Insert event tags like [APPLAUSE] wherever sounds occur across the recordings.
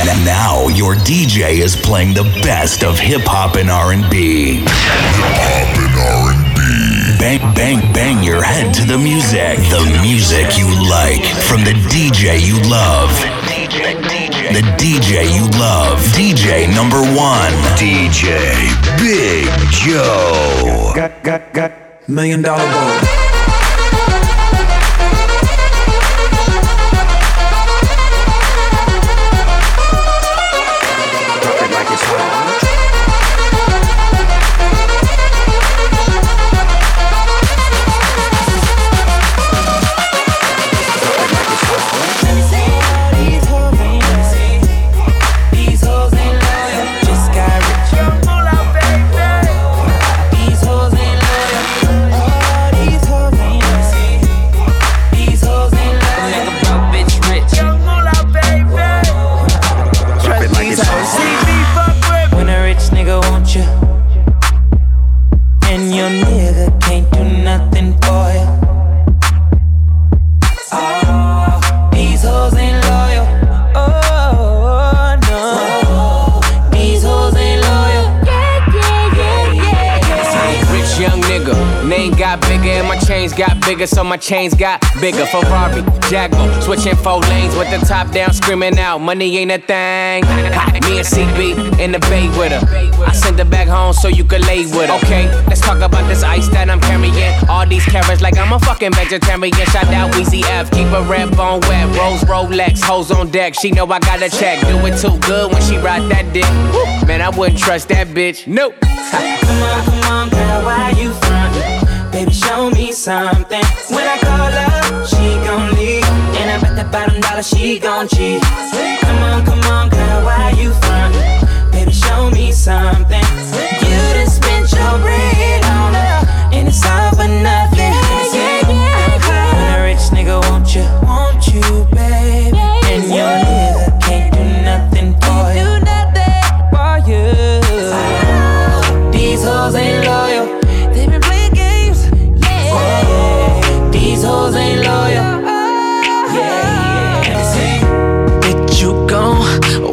And now your DJ is playing the best of hip hop and R&B. Hip hop and R&B. Bang, bang, bang your head to the music. The music you like from the DJ you love. DJ, DJ. The DJ you love. DJ number one. DJ Big Joe. Got, got, got million dollar goal. Bigger, so my chains got bigger. Ferrari, Jaguar, switching four lanes with the top down, screaming out, money ain't a thing. Me and CB in the bay with her. I send her back home so you can lay with her. Okay, let's talk about this ice that I'm carrying. All these carrots like I'm a fucking vegetarian. Shout out Weezy F, keep a red bone wet. Rose Rolex, hoes on deck. She know I got a check. Do it too good when she ride that dick. Man, I wouldn't trust that bitch. Nope. come on, come on, girl, why me something. When I call her, she gon' leave. And I bet that bottom dollar she gon' cheat. Come on, come on, girl, why you frontin'? Baby, show me something. You done spent your bread on her, and it's all for nothing. Yeah, yeah, yeah, yeah. When a rich nigga want you, want you, baby,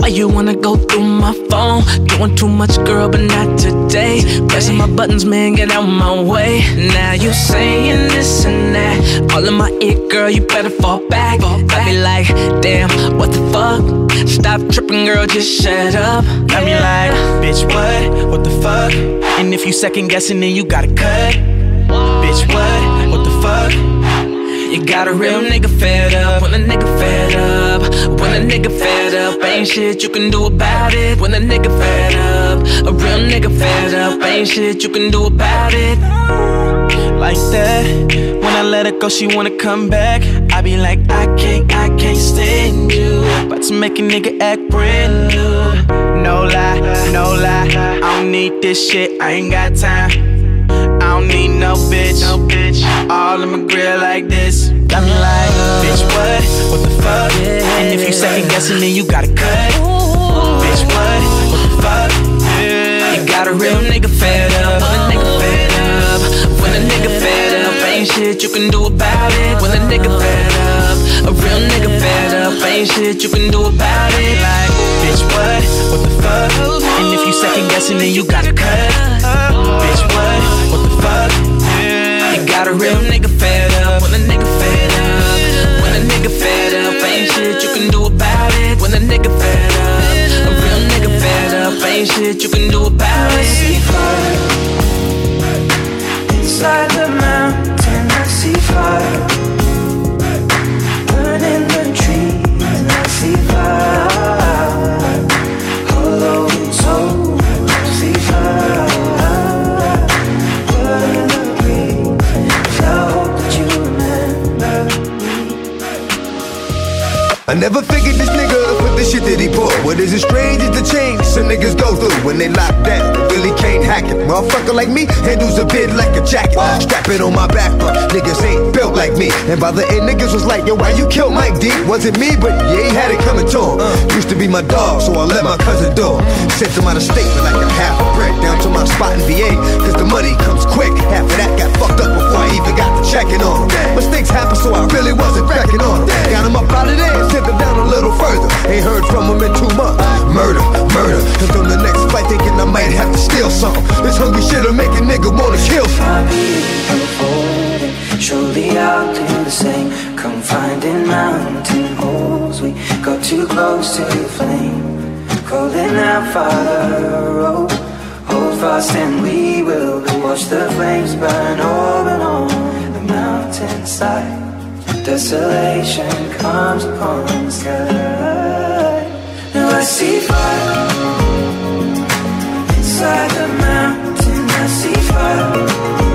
Why you wanna go through my phone? Doing too much, girl, but not today. Pressing my buttons, man, get out my way. Now you saying this and that. All in my ear, girl, you better fall back. Fall back. I be like, damn, what the fuck? Stop tripping, girl, just shut up. Got me like, bitch, what? What the fuck? And if you second guessing, then you gotta cut. Bitch, what? What the fuck? You got a real nigga fed up. When a nigga fed up. When a nigga fed up. Ain't shit you can do about it. When a nigga fed up. A real nigga fed up. Ain't shit you can do about it. Like that. When I let her go, she wanna come back. I be like, I can't, I can't stand you. About to make a nigga act brand new. No lie, no lie. I don't need this shit. I ain't got time don't need no bitch. No bitch. All in my grill like this. Got me like, bitch, what? What the fuck? And if you second guessing, then you gotta cut. Bitch, what? What the fuck? You got a real nigga fed up. When a nigga fed up. When a nigga fed up, ain't shit you can do about it. When a nigga fed up. A real nigga fed up, ain't shit you can do about it. Like, bitch, what? What the fuck? And if you second guessing, then you gotta cut. Bitch, what? What the fuck? You got a real nigga fed up. When a nigga fed up. When a nigga fed up, ain't shit you can do about it. When a nigga fed up. A real nigga fed up, ain't shit you can do about it. Inside the I never figured this nigga for the shit that he pull. What is it strange is the change some niggas go through when they lock down. Really can't hack it. Motherfucker like me handles a bit like a jacket. Strap it on my back, uh, niggas ain't built like me. And by the end, niggas was like, yo, why you kill Mike D? Wasn't me, but yeah, he had it coming to him. Used to be my dog, so I let my cousin do him. Sent him out of state with like a half a brick down to my spot in VA. Cause the money comes quick. Half of that got fucked up before I even got to checking on him. Mistakes happen, so I really wasn't being unfolding Surely I'll do the same Confined in mountain holes We got too close to the flame Calling out Father oh, Hold fast and we will Watch the flames burn over and on The mountainside Desolation comes upon the sky Now I see fire Inside the mountain I see fire.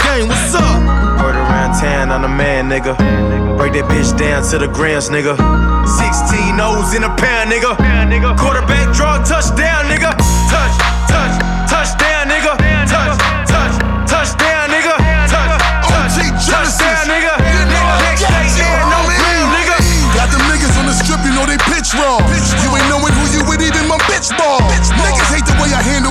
Game. What's up? Word around town, I'm the man, nigga. Break that bitch down to the grams, nigga. 16 O's in a pound, nigga. Quarterback draw touchdown, nigga. Touch, touch, touchdown, nigga. Touch, touch, touchdown, nigga. Touch, touch, touchdown, nigga. Next day, no nigga. Got them niggas on the strip, you know they pitch raw. You ain't knowing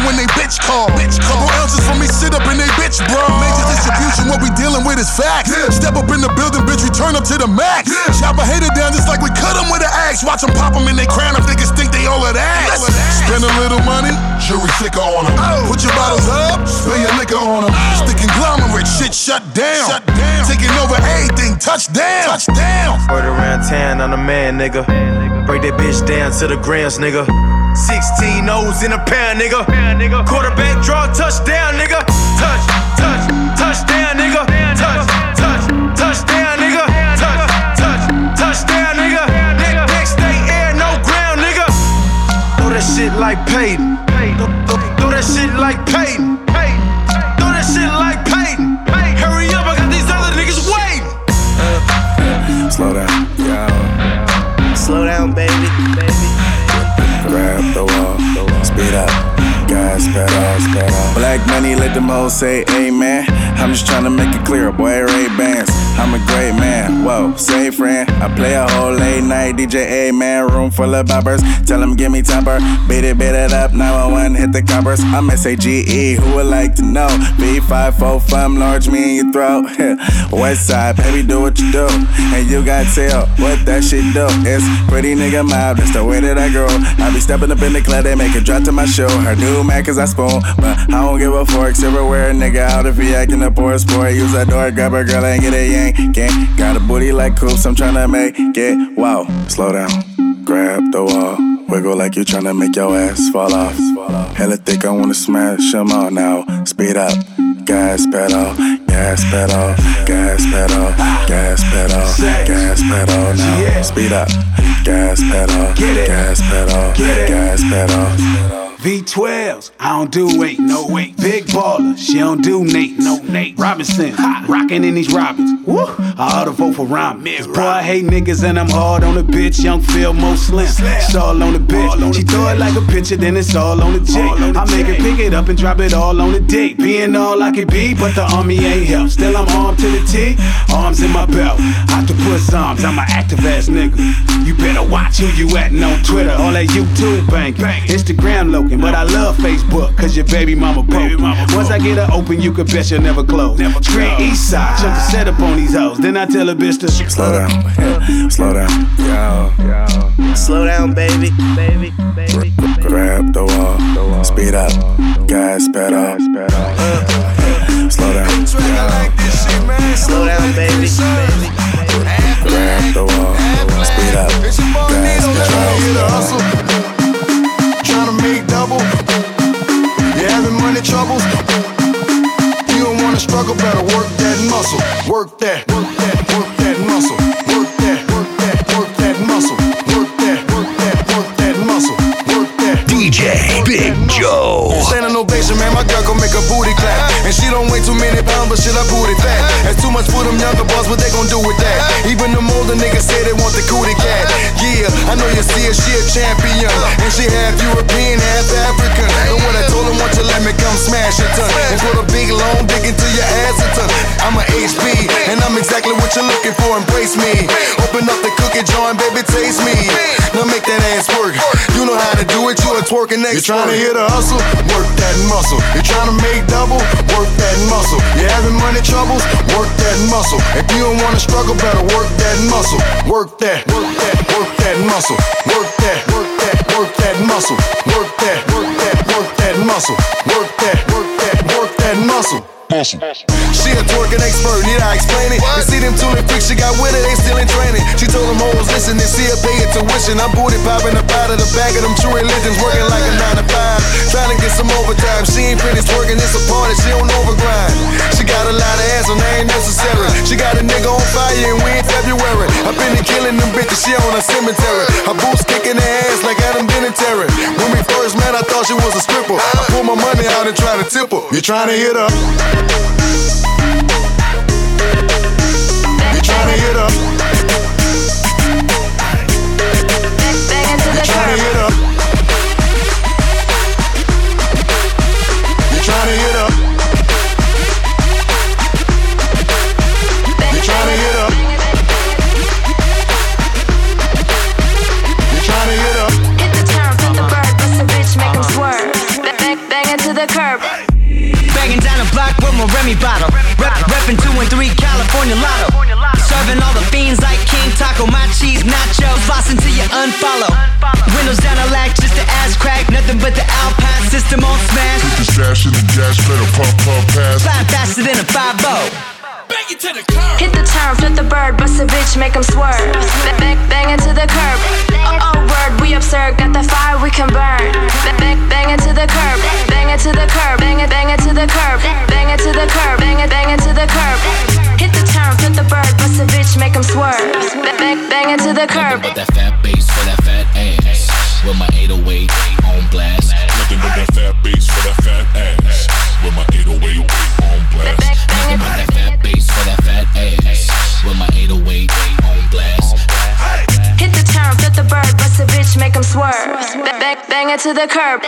when they bitch call. Bitch Couple ounces for me, sit up in they bitch bro. Major distribution, what we dealing with is facts. Step up in the building, bitch, we turn up to the max. Chop a hater down just like we cut them with an axe. Watch them pop them in they crown if niggas think they all of that. Spend a little money, jury sicker on them. Oh. Put your bottles up, spill your liquor on them. It's the conglomerate, shit shut down. Shut down. Taking over everything, touchdown. Touchdown. Word around town, I'm the man, nigga. Break that bitch down to the grams, nigga. 16 O's in a pound, nigga. Quarterback draw touchdown, nigga. Touch, touch, touchdown, nigga. Them say amen. I'm just trying to make it clear, boy, Ray Bans. I'm a great man, whoa, say friend. I play a whole late night DJ, A man. Room full of boppers. Tell them give me topper. Beat it, beat it up. 911, hit the coppers. I'm SAGE, who would like to know? B54 fun, large me in your throat. [LAUGHS] West side, baby, do what you do. And you got tell what that shit do. It's pretty nigga mob, that's the way that I grow. I be stepping up in the club, they make it drop to my show. Her new Mac cause I spoon, but I don't give a fork. Silverware, nigga, out if he acting a poor sport. Use that door, grab a girl and get a yank. Gang. Got a booty like coops, I'm tryna make it. Wow, slow down, grab the wall. Wiggle like you tryna make your ass fall off. Hella thick, I wanna smash them all now. Speed up, gas pedal, gas pedal, gas pedal, gas pedal, gas pedal now. Speed up, gas pedal, gas pedal, gas pedal, gas pedal. V12s, I don't do weight, no weight. Big baller, she don't do Nate, no Nate. Robinson, hot, rockin' in these Robins. Woo, I oughta vote for Rhyme. Boy, I hate niggas and I'm hard on the bitch. Young Phil, Mo Slim. It's all on the bitch. She throw it like a picture, then it's all on the J. I make it pick it up and drop it all on the dick. Being all I can be, but the army ain't help. Still, I'm armed to the T, arms in my belt. Octopus arms, I'm an active ass nigga. You better watch who you at on Twitter. All that YouTube bank, Instagram looking. But I love Facebook, cause your baby mama broke. Once I get her open, you can bet she'll never close. Straight east side, jump to set up on these hoes. Then I tell a bitch to Slow down, slow down, [LAUGHS] yo. Slow down, baby. Baby, baby. Grab the wall, speed up, gas pedal. [LAUGHS] Slow down, Slow down, baby. grab the wall, speed up, gas pedal. Make double. You having money troubles? You don't wanna struggle, better work that muscle. Work that, work that, work that muscle. Work that, work that, work that muscle. Work that, work that, work that muscle. Work that. DJ Big Joe. Standing ovation, man, my girl gon' make a booty clap. And she don't weigh too many pounds, but shit, I booty fat. That's too much for them younger boys, what they gon' do with that? Even them older niggas say they want the cootie cat. Yeah, I know you see her, she a champion. And she half European, half African. And when I told her, want you let me come smash it, ton. And put a big long dick into your ass a ton. I'm a HB, and I'm exactly what you're looking for, embrace me. Open up the cookie jar and baby, taste me. Now make that ass work. You know how to do it, you a twerking next. You trying to hit a hustle? Work that muscle. You trying to make double? Work that muscle. You having money troubles? Work that muscle. If you don't wanna struggle, better work that muscle. Work that, work that, work that muscle. Work that, work that, work that muscle. Work that, work that, work that muscle. Work that, work that, work that muscle. Muscle. She a twerking expert, need I explain it? You see them two little freaks she got with her, they still in training. She told them hoes, listen, and see her pay it tuition. I'm booty popping up out of the back of them true religions, working like a 9 to 5. Trying to get some overtime. She ain't finished working, it's a party, she don't overgrind. She got a lot of ass, and they ain't necessary. She got a nigga on fire, and we in February. I been in killing them bitches, she on a cemetery. Her boots kicking her ass like Adam Vinatieri. When we first met, I thought she was a stripper. I pulled my money out and tried to tip her. You trying to hit her? Trying to hit her? Rep, two and three California Lotto. Serving all the fiends like King Taco, my cheese nachos. Floss until you unfollow. Windows down a lack just the ass crack. Nothing but the Alpine system on smash. Put the stash in the gas pedal, pump, pump, pass. Flying faster than a 5 Hit the turn, flip the bird, bust a bitch, make 'em swerve. Bang, bang, bang into the curb. Oh, oh, word, we absurd, got the fire we can burn. Bang, bang, bang into the curb. Bang it to the curb, bang it, bang it to the curb. Bang it to the curb, bang it, bang it to the curb. Hit the turn, flip the bird, bust a bitch, make 'em swerve. Bang, bang, bang into the curb. But that fat bass for that fat ass. With my 808 on blast. Nothing but that fat bass for that fat ass. With my 808 on blast. Nothing but that fat bass for that fat ass. With my 808 on blast. Hit the turn, flip the bird, bust a bitch, make 'em swerve. Bang, bang, bang it to the curb.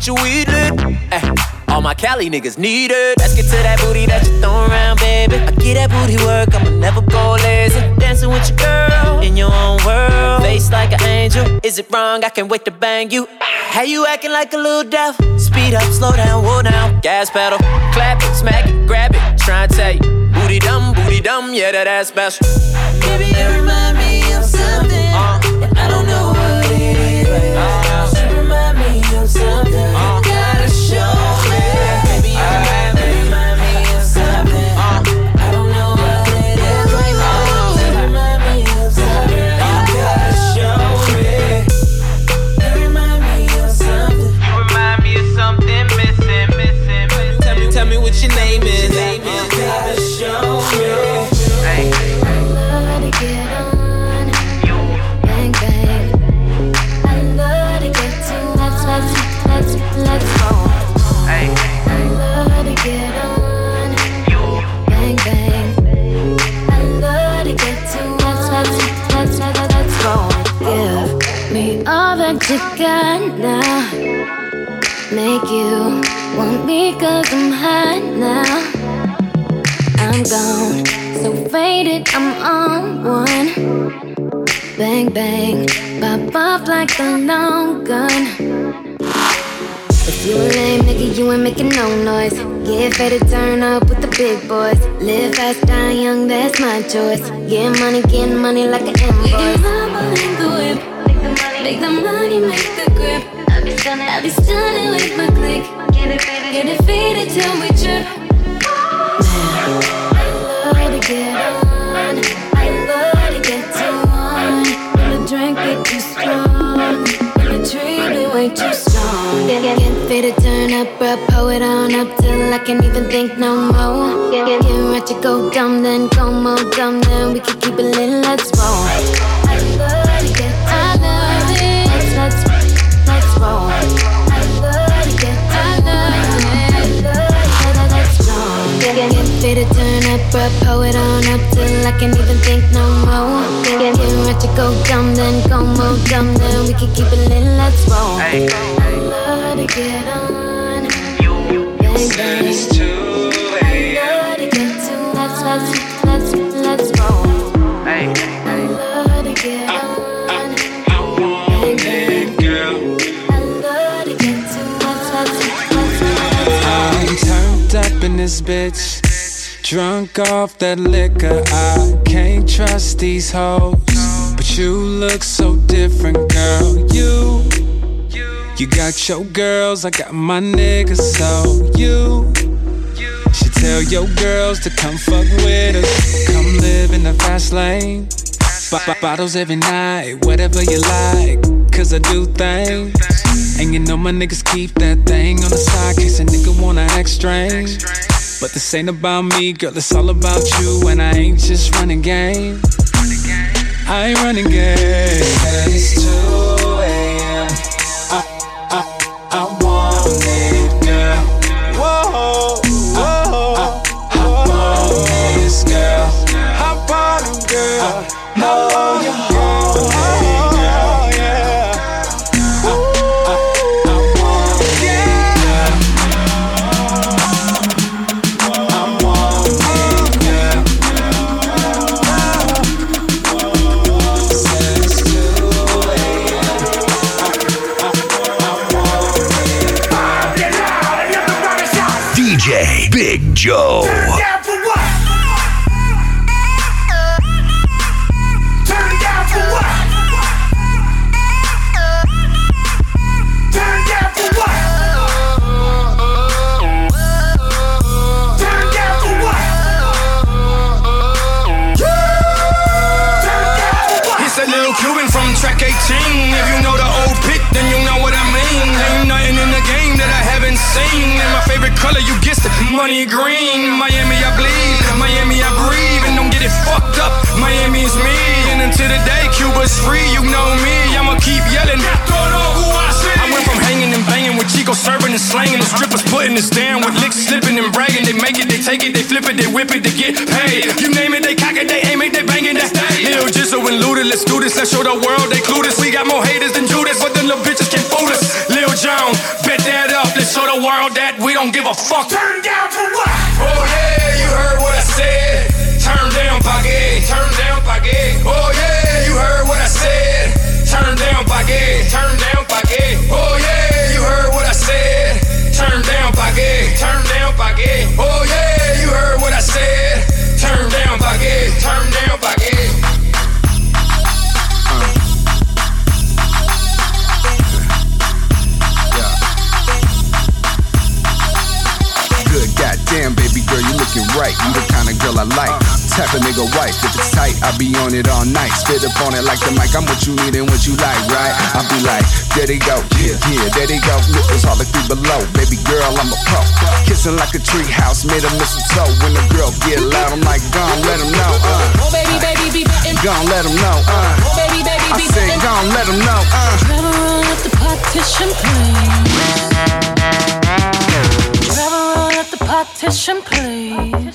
Get you weed lit. Eh, all my Cali niggas need it. Let's get to that booty that you throw around, baby. I get that booty work, I'ma never go lazy. Dancing with your girl in your own world. Face like an angel. Is it wrong? I can't wait to bang you. How you acting like a little devil? Speed up, slow down, whoa down. Gas pedal, clap it, smack it, grab it. Try and tell you. Booty dumb, booty dumb, yeah, that ass special. Baby, you remind me now. Make you want me cause I'm hot now. I'm gone, so faded, I'm on one. Bang, bang, pop off like a long gun. If you a lame nigga, you ain't making no noise. Get faded, turn up with the big boys. Live fast, die young, that's my choice. Get money, get money like an invoice. Make the money, make the grip. I be stunning, I be stunning with my click. Get it faded, get it faded till we trip. I love to get on. I love to get too on. When the drink get too strong, when the tree be way too strong. Get, fit turn up, bro. Pull it on up till I can't even think no more. Get, get, get right to go dumb, then go more dumb, then we can keep it lit. Let's roll. I love to get done up and let's write fit to turn up, bro. Pull it on up till I can't even think no more. Get right to go dumb, then go more dumb, then we can keep it lit. Let's roll. I love to get on. Bang, bang. This bitch. Drunk off that liquor. I can't trust these hoes. But you look so different, girl. You. You got your girls, I got my niggas, so you should tell your girls to come fuck with us. Come live in the fast lane. B- bottles every night, whatever you like. Cause I do things. And you know my niggas keep that thing on the side, a nigga wanna act strange. But this ain't about me, girl, it's all about you. And I ain't just running game. I ain't running game. And it's 2 a.m. I, I, I want it, girl. Whoa, whoa, hop on this, girl. Hop on it, girl. Hop on your Joe. In the strippers putting us down with licks slipping and bragging. They make it, they take it, they flip it, they whip it, they get paid. You name it, they cock it, they aim it, they bang it. That's Lil Jizzle and Luda let's do this. Let's show the world they clue this. We got more haters than Judas, but them little bitches can't fool us. Lil Jon, bet that up. Let's show the world that we don't give a fuck. Turn down for what? Oh yeah, you heard what I said. Turn down, Pagay. Turn down, Pagay. Oh yeah, you heard what I said. Turn down, Pagay. Turn down, Pagay. Oh yeah, Turn down, Pagay. Oh yeah, you heard what I said. Turn down, Pagay. Turn down, Pagay. Good goddamn baby girl, you looking right. You the kind of girl I like. Tap a nigga wife, if it's tight, I be on it all night. Spit up on it like the mic, I'm what you need and what you like, right? I be like, there they go, yeah, yeah, there they go. Nipples all the three below, baby girl, I'm a pro. Kissing like a tree house made of mistletoe. When the girl get loud, I'm like, gone, let them know, uh. Oh baby, baby, be bitten. Gone, let them know, uh. Oh baby, baby, I be said, bitten. gone, let them know, uh. Up the partition, please. Drive around at the partition, please.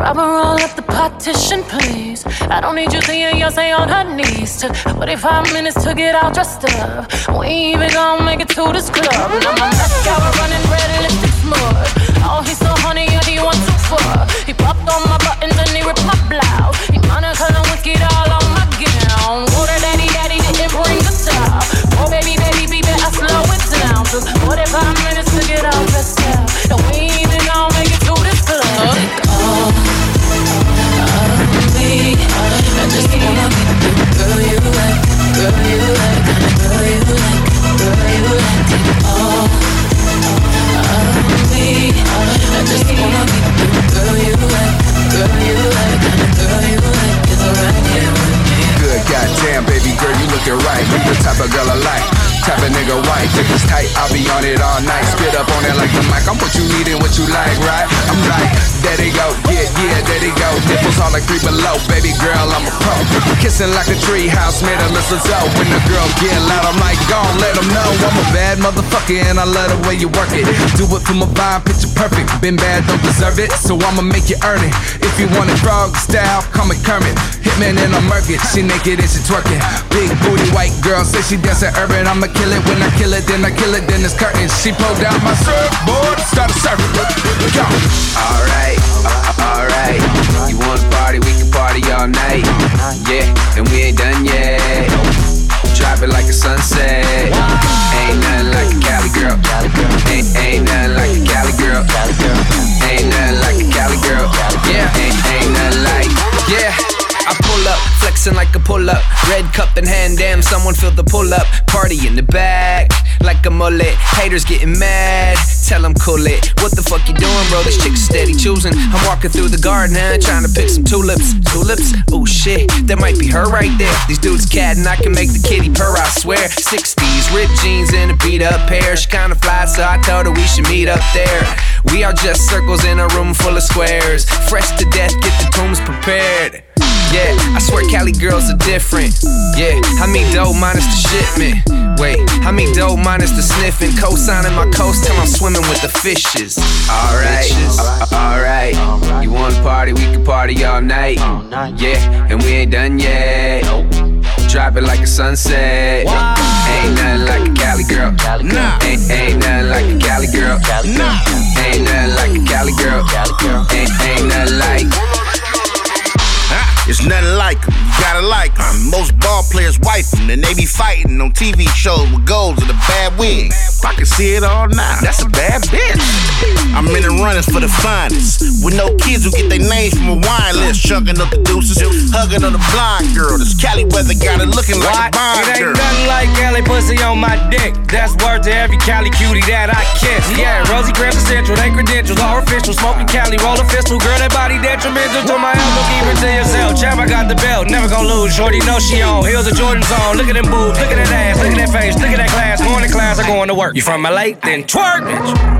Drive around at the partition, please. I don't need you seeing say on her knees. Took 45 minutes to get all dressed up. We ain't even gonna make it to this club. Now my mascara running red, lipstick smud. Oh, he's so honey, yeah, he wants to fuck. He popped on my buttons and he ripped my blouse. He Monica Lewinsky all on my gown. Water daddy, daddy didn't bring the towel. Oh, baby, baby, baby, I slow it down. Took 45 minutes to get all dressed up. And we ain't even gonna make it Kissing like a tree house made of mistletoe. When the girl get loud, I'm like, gone, let them know I'm a bad motherfucker and I love the way you work it. Do it for my vibe, picture perfect. Been bad, don't deserve it, so I'ma make you earn it. If you want it frog style, call me Kermit. Hitman and I'm murking, she naked and she twerking. Big booty white girl, say she dancing urban. I'ma kill it when I kill it, then I kill it, then it's curtains. She pulled out my surfboard, started surfing. Go. Alright, alright. You wanna party, we can party all night. Yeah, and we ain't done yet. Drop it like a sunset. Ain't nothing like a Cali girl. Ain't, ain't nothing like a Cali girl. Ain't nothing like a Cali girl. Yeah, ain't, ain't nothing like, yeah. I pull up, flexing like a pull up. Red cup in hand, damn, someone feel the pull up. Party in the back, like a mullet. Haters getting mad, tell them cool it. What the fuck you doing, bro? This chick's steady choosing. I'm walking through the garden, huh? Trying to pick some tulips. Tulips? Oh shit, that might be her right there. These dudes cat and I can make the kitty purr, I swear. 60s, ripped jeans and a beat up pair. She kinda fly, so I told her we should meet up there. We are just circles in a room full of squares. Fresh to death, get the tombs prepared. Yeah, I swear Cali girls are different. Yeah, I mean dope minus the shipment. Wait, I mean dope minus the sniffing. Co-signing my coast till I'm swimming with the fishes. Alright, alright. You wanna party, we can party all night. Yeah, and we ain't done yet. Drop it like a sunset. Ain't nothing like a Cali girl. Ain't, ain't nothing like a Cali girl. Nah. Ain't nothing like a Cali girl. Ain't, ain't nothing like. It's nothing like 'em, you gotta like 'em. Most ball players wife 'em, and they be fighting on TV shows with goals and a bad wig. I can see it all now, that's a bad bitch. In the runnings for the finest. With no kids who get their names from a wine list, chunking up the deuces, hugging on the blind girl. This Cali weather got it looking like a bond It girl. ain't nothing like Cali pussy on my dick. That's word to every Cali cutie that I kiss. Yeah, Rosecrans Central, they credentials are official. Smoking Cali, roll a fistful. Girl, that body detrimental to my. Don't keep it to yourself. Chap, I got the belt, never gonna lose. Shorty know she on. Heels of Jordan's on. Look at them boobs, look at that ass, look at that face, look at that class. Going to class, I'm going to work. You from LA? Then twerk, bitch.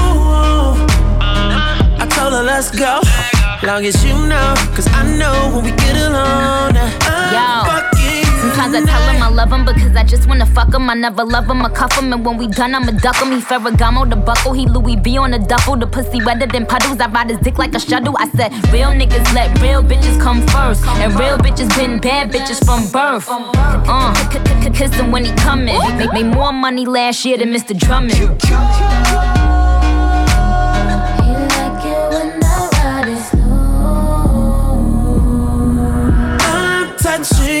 Let's go, long as you know, cause I know when we get alone. I'm Yo. Sometimes I tell him I love him because I just wanna fuck him. I never love him, I cuff him. And when we done, I'ma duck him. He Ferragamo, the buckle. He Louis V on the duffel. The pussy wetter than puddles. I ride his dick like a shuttle. I said, real niggas let real bitches come first. And real bitches been bad bitches from birth. Uh, kiss him when he coming. Make, made more money last year than Mr. Drummond. I'm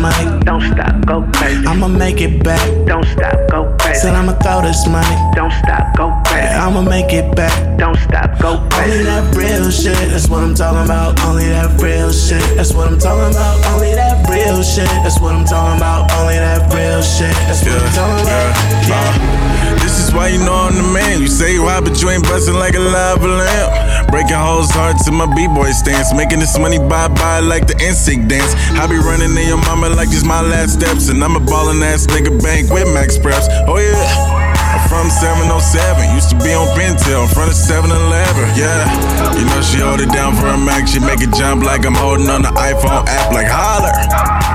Throw this. Don't stop, go crazy. I'ma make it back. Don't stop, go crazy. Said I'ma throw this money. Don't stop, go crazy. I'ma make it back. Don't stop, go crazy. Only that real shit. That's what I'm talking about. Only that real shit. That's what I'm talking about. Only that real shit. That's what I'm talking about. Only that real shit. That's what I'm talking about. Yeah. This is why you know I'm the man. You say you hot, but you ain't bustin' like a lava lamp. Breaking hoes hearts in my b-boy stance. Making this money bye-bye like the NSYNC dance. I be running in your mama like this my last steps. And I'm a ballin' ass nigga bank with Max Preps. Oh yeah. From 707, used to be on Pentel, in front of 7 Eleven. Yeah, you know she hold it down for a Mac. She make it jump like I'm holding on the iPhone app, like holler.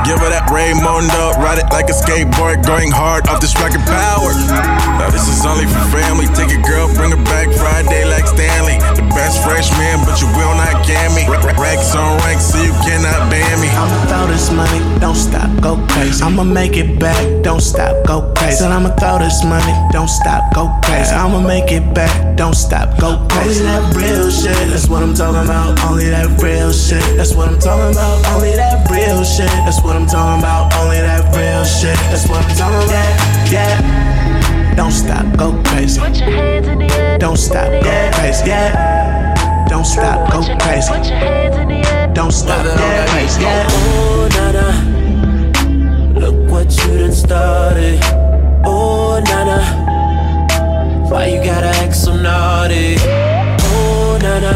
Give her that Raymondo, ride it like a skateboard, going hard off this rocket power. Now this is only for family. Take a girl, bring her back Friday like Stanley. The best freshman, but you will not get me. Racks on ranks, so you cannot ban me. I'ma throw this money, don't stop, go crazy. I'ma make it back, don't stop, go crazy. I'ma throw this money, don't stop, go crazy. I'ma make it back, don't stop, go crazy. Only that real shit, that's what I'm talking about. Only that real shit, that's what I'm talking about. Only that real shit, that's what I'm talking about. Only that real shit, that's what I'm talking about. Yeah, yeah. Don't stop, go crazy. Don't stop, go crazy. Yeah. Don't stop, go crazy. Don't stop, go crazy. Yeah. Oh, nana. Look what you done started. Oh, nana. Why you gotta act so naughty? Oh, nana.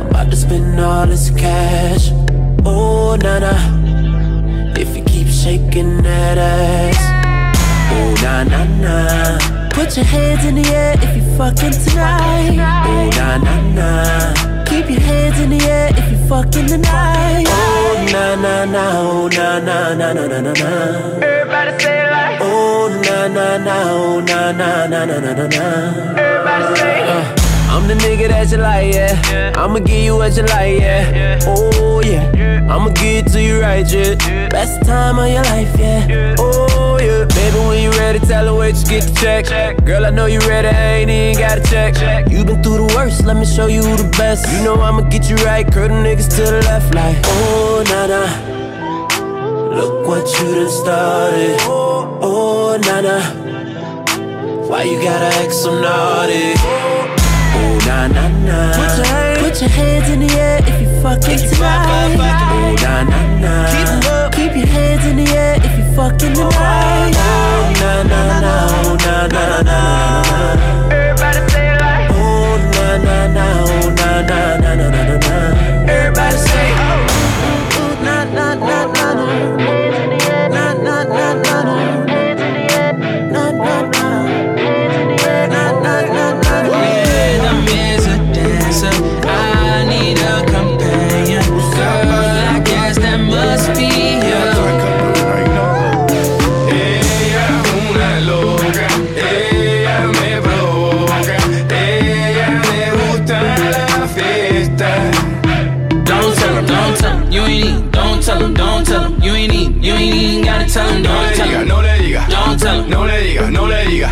I'm about to spend all this cash. Oh, nana. If you keep shaking that ass. Oh, na na na. Put your hands in the air if you fucking tonight. Oh, na na na. Keep your hands in the air if you fucking tonight. Oh, na na na. Oh, na na na na na na na. Everybody say it like. Oh, na na na, oh na na na na na na na. Everybody say. Uh. I'm the nigga that you like, yeah. I'ma give you what you like, yeah. Oh, yeah. I'ma give it to you right, yeah. Best time of your life, yeah. Oh, yeah. Baby, when you ready, tell her wait, just get the check. Girl, I know you ready, I ain't even gotta check. You been through the worst, let me show you the best. You know I'ma get you right, curl niggas to the left, like, oh, nah. Look what you done started. Oh, oh, nah. Why you gotta act so naughty? Oh, nah, nah, nah. Put your, hands, put your hands in the air if you fucking tonight. Oh, nah, nah, nah. Keep, Keep your hands in the air if you fucking tonight. Oh, nah, nah, nah. Oh, nah, nah, nah. Everybody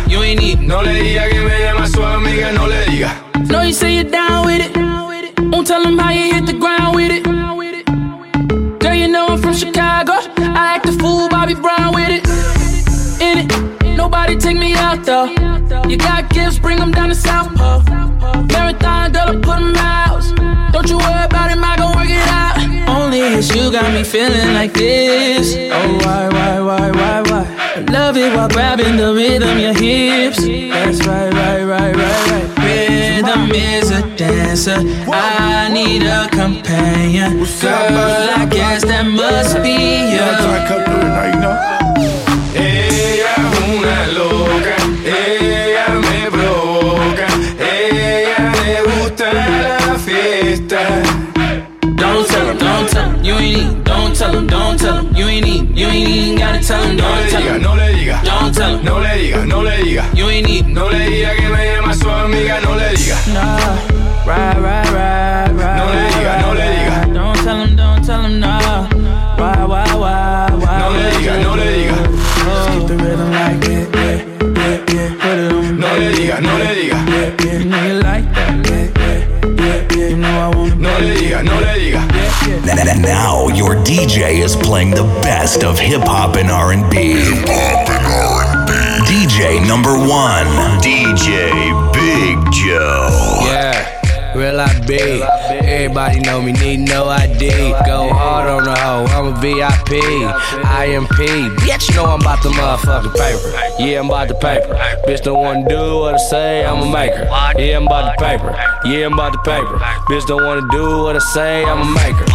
you ain't even. No le diga que me llama su amiga, no le diga. No, you say you're down with it. Won't tell them how you hit the ground with it. Girl, you know I'm from Chicago. I act a fool, Bobby Brown with it. In it, nobody take me out though. You got gifts, bring them down to South Pole. Marathon, girl, I put them out. Don't you worry about it, I gon' work it out. Only it's you got me feeling like this. Oh, why, why, why, why, why? Love it while grabbing the rhythm, your hips. That's right, right, right, right, right. Rhythm is a dancer. I need a companion. Girl, I guess that must be you. You ain't even. Don't tell him, don't tell him, you ain't even. You ain't even gotta tell him, No don't le tell diga, him. no le diga, Don't tell him, no le diga, no le diga. you ain't even. No le diga que me llama su amiga, no le diga. Nah, right, right, right, right. No le diga, no le diga. Don't tell him, don't tell him, nah. Why, why, why, why? No le diga, no le diga. Just keep the rhythm like it, yeah, yeah, yeah. Put it on, No le diga, no le diga. yeah, yeah. You know you like that, le diga, no le diga. N- n- Now your DJ is playing the best of hip hop and R&B. hip hop and R&B. DJ number one, DJ Big Joe. Real I be. Everybody know me, need no ID. Go hard on the hoe, I'm a VIP. IMP, bitch, know I'm about the motherfucking paper. Yeah, I'm about the paper. Bitch, don't wanna do what I say, I'm a maker. Yeah, I'm about the paper. Yeah, I'm about the paper. Bitch, don't wanna do what I say, I'm a maker.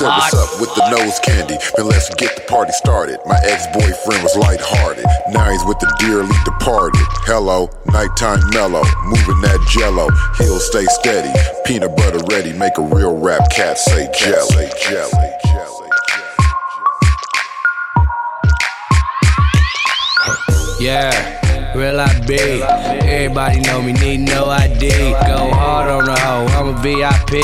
Said, What's up with the nose candy? Then let's get the party started. My ex boyfriend was lighthearted. Now he's with the dearly departed. Hello, nighttime mellow. Moving that jello. He'll stay steady. Peanut butter ready. Make a real rap cat say jelly. jelly, jelly. Yeah, real I be. Everybody know me, need no ID. Go hard on the hoe, I'm a VIP.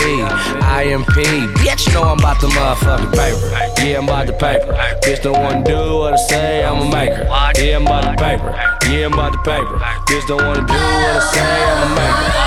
IMP, bitch, know I'm about the motherfucking paper. Yeah, I'm about the paper. Bitch, don't wanna do what I say, I'm a maker. Yeah, I'm about the paper. Yeah, I'm about the paper. Bitch, don't wanna do what I say, I'm a maker.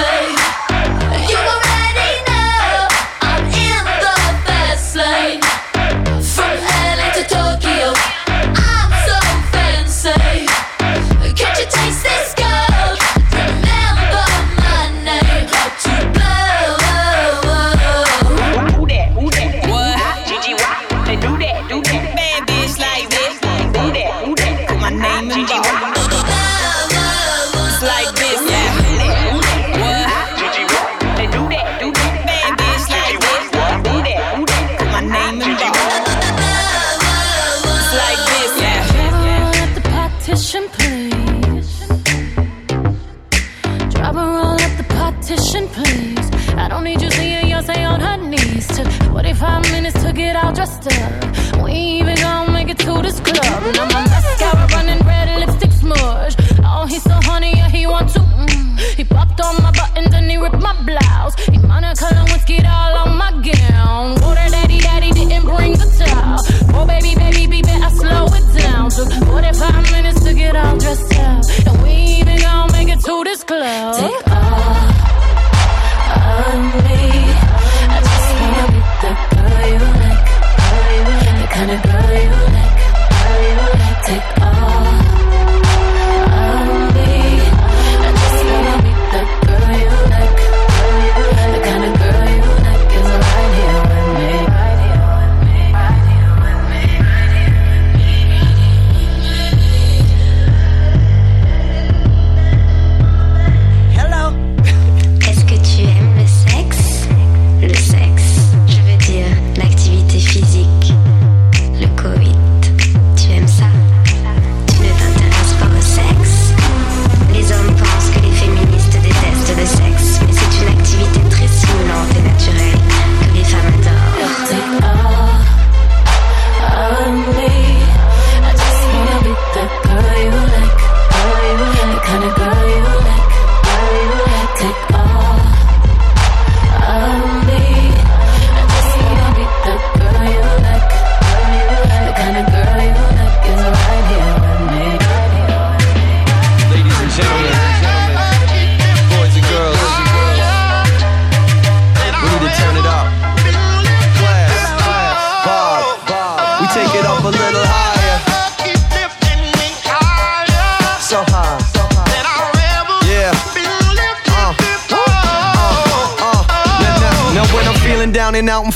So Monica Lewinsky all on my gown. Water daddy, daddy didn't bring the towel. Oh, baby, baby, baby, I slow it down. Took 45 minutes to get all dressed up. And we even gonna make it to this club.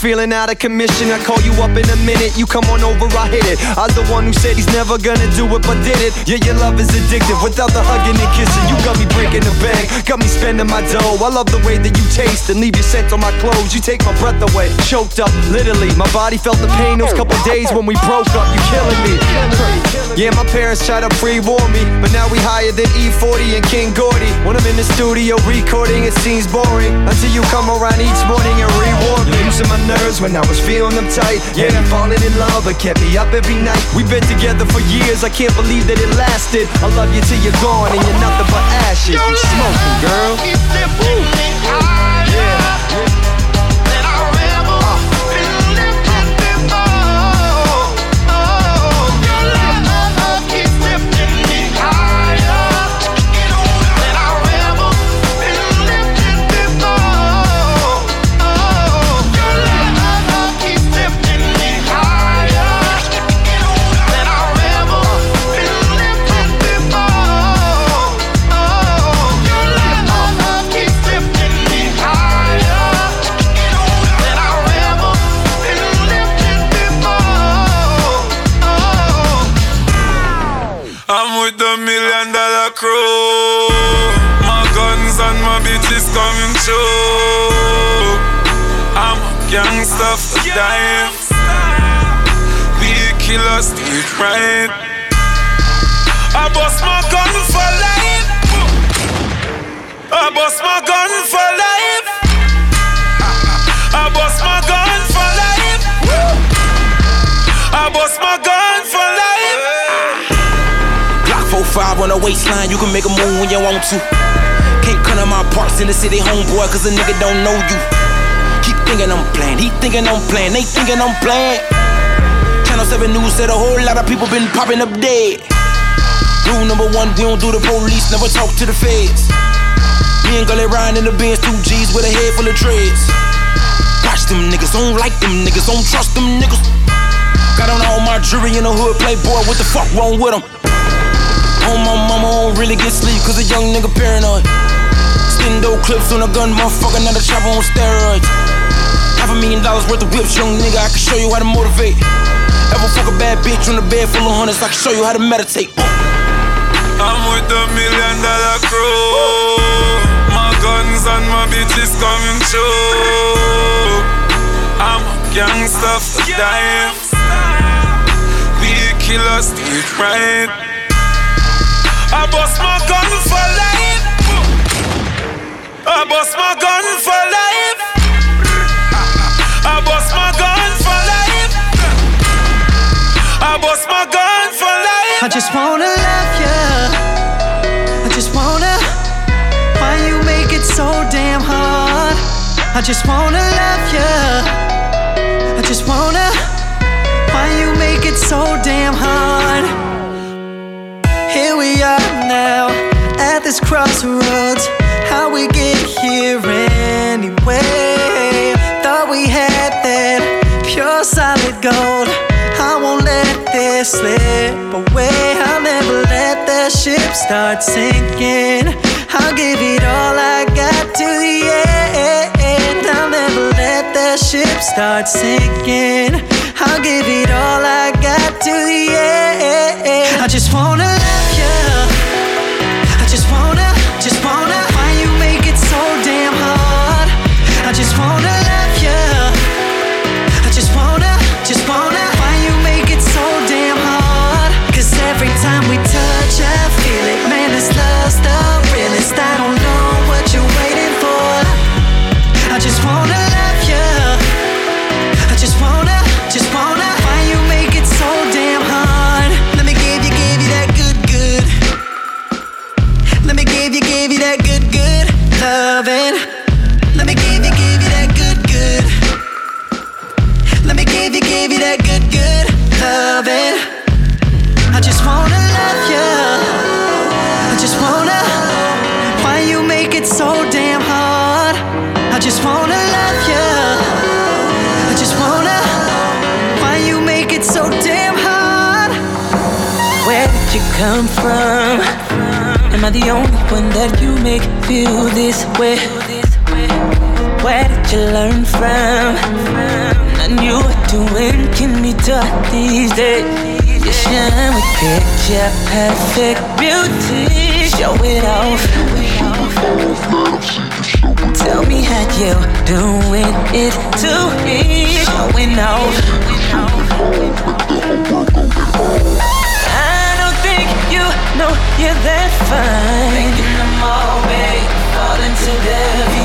Feeling out of commission. I call you up in a minute, you come on over, I hit it. I the one who said he's never gonna do it, but did it. Yeah, your love is addictive. Without the hugging and kissing, you got me breaking the bank, got me spending my dough. I love the way that you taste and leave your scent on my clothes. You take my breath away, choked up, literally. My body felt the pain those couple days when we broke up. You killing me. Yeah, my parents tried to pre-warn me, but now we higher than E40 and King Gordy. When I'm in the studio recording, it seems boring until you come around each morning and reward me. Losing my nerves when I was feeling them tight. Yeah, falling in love, it kept me up every night. We've been together for years, I can't believe that it lasted. I love you till you're gone and you're nothing but ashes. You smoking, girl. Million dollar crew. My guns and my bitches coming true. I'm a gangster for dying. Be a killer, street right. I bust my gun for life. I bust my gun for life. On the waistline, you can make a move when you want to. Can't cut on my parts in the city, homeboy, cause a nigga don't know you. He thinking I'm playing, he thinking I'm playing, they thinking I'm playing. Channel 7 News said a whole lot of people been popping up dead. Rule number one, we don't do the police, never talk to the feds. Me and Gully riding in the Benz, two G's with a head full of treads. Watch them niggas, don't like them niggas, don't trust them niggas. Got on all my jewelry in the hood, playboy, what the fuck wrong with them? On my mama, I don't really get sleep, cause a young nigga paranoid. Stendo clips on a gun, motherfucker, not a chopper on steroids. Half a million dollars worth of whips, young nigga, I can show you how to motivate. Ever fuck a bad bitch on a bed full of hundreds, I can show you how to meditate. Uh. I'm with the million dollar crew. My guns and my bitches coming true. I'm a gangster for dying. Be a killer, street right. I bust my gun for life. I bust my gun for life. I bust my gun for life. I bust my gun for life. I just wanna love you. I just wanna. Why you make it so damn hard? I just wanna love you. I just wanna. Why you make it so damn hard? now at this crossroads. How we get here anyway? Thought we had that pure solid gold. I won't let this slip away. I'll never let that ship start sinking. I'll give it all I got to the end. I'll never let that ship start sinking. I'll give it all I got to the end. I just want. perfect beauty. Show it off. Tell me how you doing it to me. Showing off. I don't think you know you're that fine. Making them all big, falling to their view.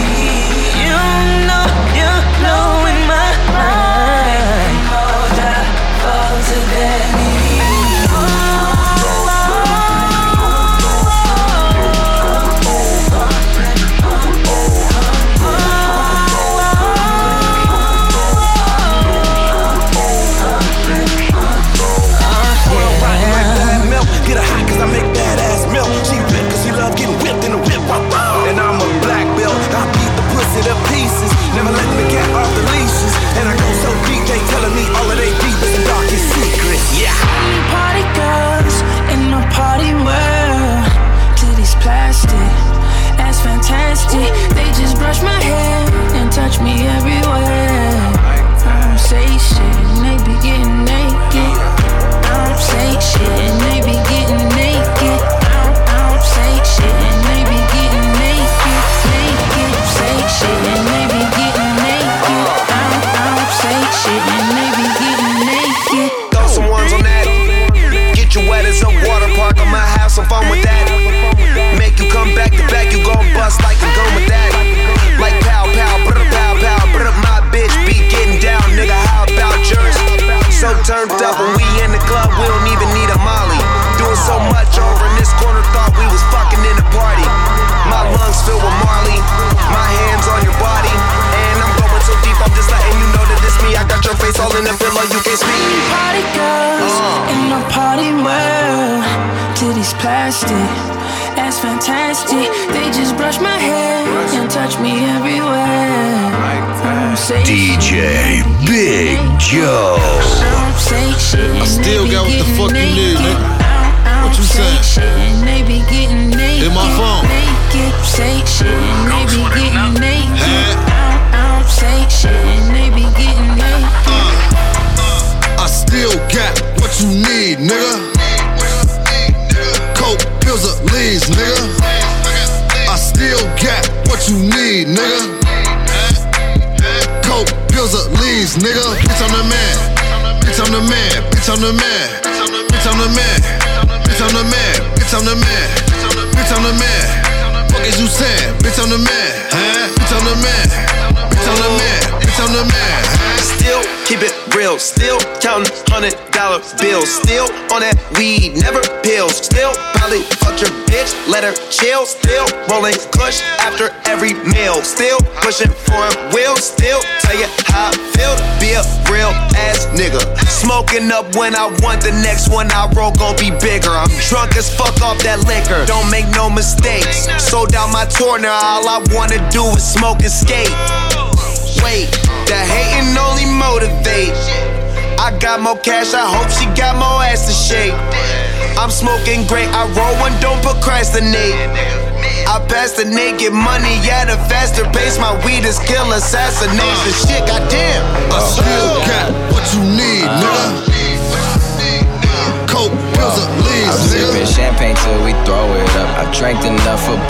still got what the fuck naked. you need, nigga. What you saying? Shit, In my phone. Don't say shit, maybe getting. Uh, I still got what you need, nigga. Coke, pills, up leaves, nigga. I still got what you need, nigga. Coke, pills, up leaves, nigga. Bitch, I'm the man. Bitch, I'm the man. Bitch, I'm the man. Bitch, I'm the man. Bitch, I'm the man. Bitch, I'm the man. Bitch, I'm the man. Fuck is you saying? Bitch, I'm the man. Bitch, I'm the man. Bitch, I'm the man. Bitch, I'm the man. Still keep it real. Still counting hundred dollar bills. Still on that weed, never pills. Still probably fuck your bitch, let her chill. Still rolling kush after every meal. Still pushing foreign wheels. Still tell you how I feel to be a real ass nigga. Smoking up when I want the next one I roll gon' be bigger. I'm drunk as fuck off that liquor. Don't make no mistakes. Sold out my tour now. All I wanna do is smoke and skate. Wait, the hating only motivate. I got more cash, I hope she got more ass to shake. I'm smoking great, I roll one, don't procrastinate. I pass the naked money at a faster pace. My weed is kill assassination. Shit, goddamn. I still got what you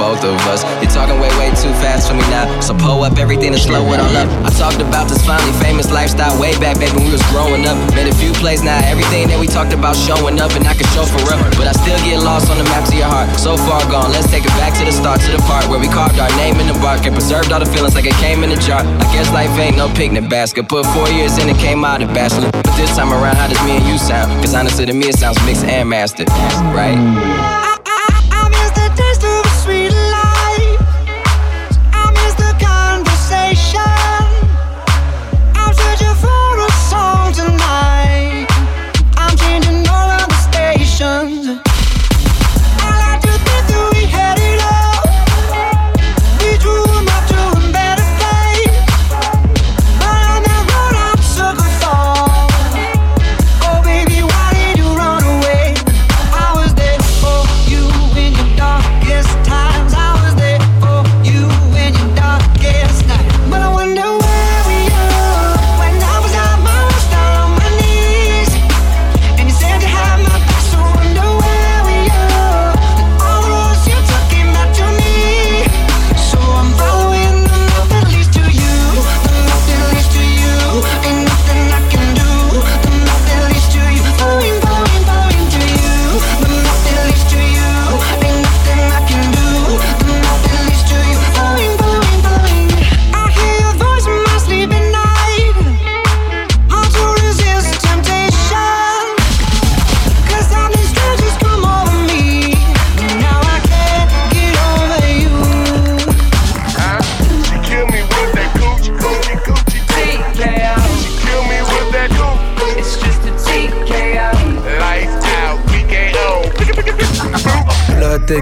both of us. You're talking way, way too fast for me now. So pull up everything and slow it all up. I talked about this finally famous lifestyle way back, back when we was growing up. Made a few plays now, everything that we talked about showing up, and I can show forever. But I still get lost on the map to your heart. So far gone, let's take it back to the start, to the part where we carved our name in the bark and preserved all the feelings like it came in a jar. I guess life ain't no picnic basket. Put four years in and came out a bachelor. But this time around, how does me and you sound? Cause honestly, to me, it sounds mixed and mastered, right?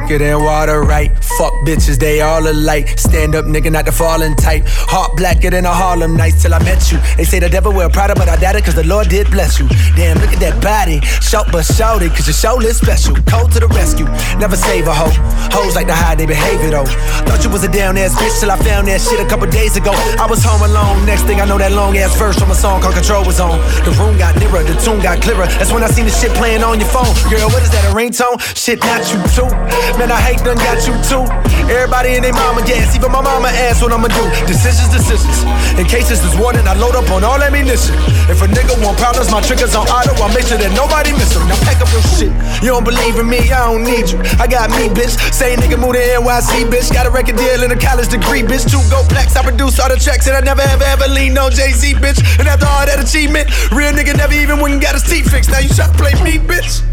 Thicker than water, right? Fuck bitches, they all alike. Stand up, nigga, not the falling type. Heart blacker than a Harlem Nights till I met you. They say the devil wear Prada, but I doubt it, cause the Lord did bless you. Damn, look at that body. Shout but shout it, cause your show is special. Cold to the rescue. Never save a hoe. Hoes like to hide their behavior though. Thought you was a down ass bitch till I found that shit a couple days ago. I was home alone. Next thing I know, that long ass verse from a song called Control was on. The room got nearer, the tune got clearer. That's when I seen the shit playing on your phone. Girl, what is that, a ringtone? Shit, not you too. Man, I hate done got you too. Everybody in their mama gas, even my mama asked what I'ma do. Decisions, decisions. In cases there's warning, I load up on all ammunition. If a nigga want problems, my triggers on auto. I make sure that nobody miss them. Now pack up your shit. You don't believe in me, I don't need you. I got me, bitch. Same nigga moved to NYC, bitch. Got a record deal and a college degree, bitch. Two gold plaques, I produce all the tracks, and I never ever ever leaned on Jay Z, bitch. And after all that achievement, real nigga never even went and got his teeth fixed. Now you try to play me, bitch.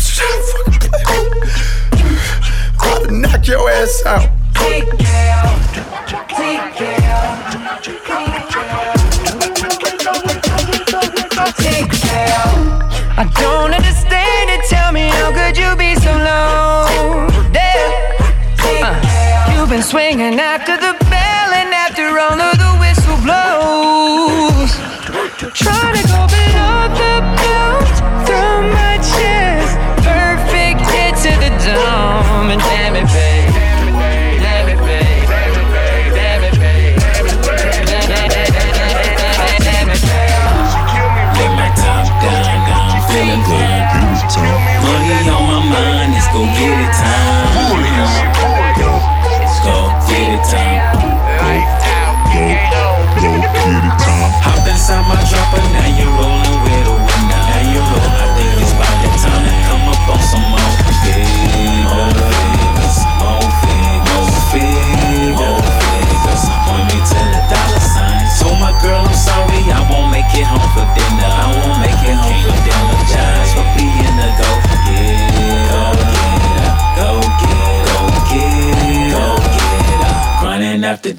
Try to fucking play me. Knock your ass out. Take care. Take care. Take care. I don't understand it. Tell me, how could you be so low? There. Uh, you've been swinging after the bell and after all of the whistle blows. Trying to go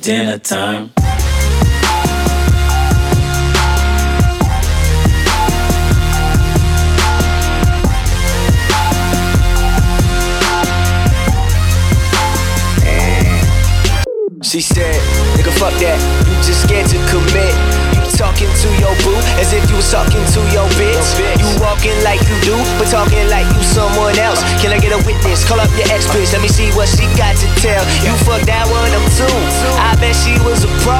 dinner time. She said, nigga, fuck that. You just scared to commit. Talking to your boo as if you was talking to your bitch. You walking like you do, but talking like you someone else. Can I get a witness? Call up your ex bitch. Let me see what she got to tell. You fucked that one up too. I bet she was a pro.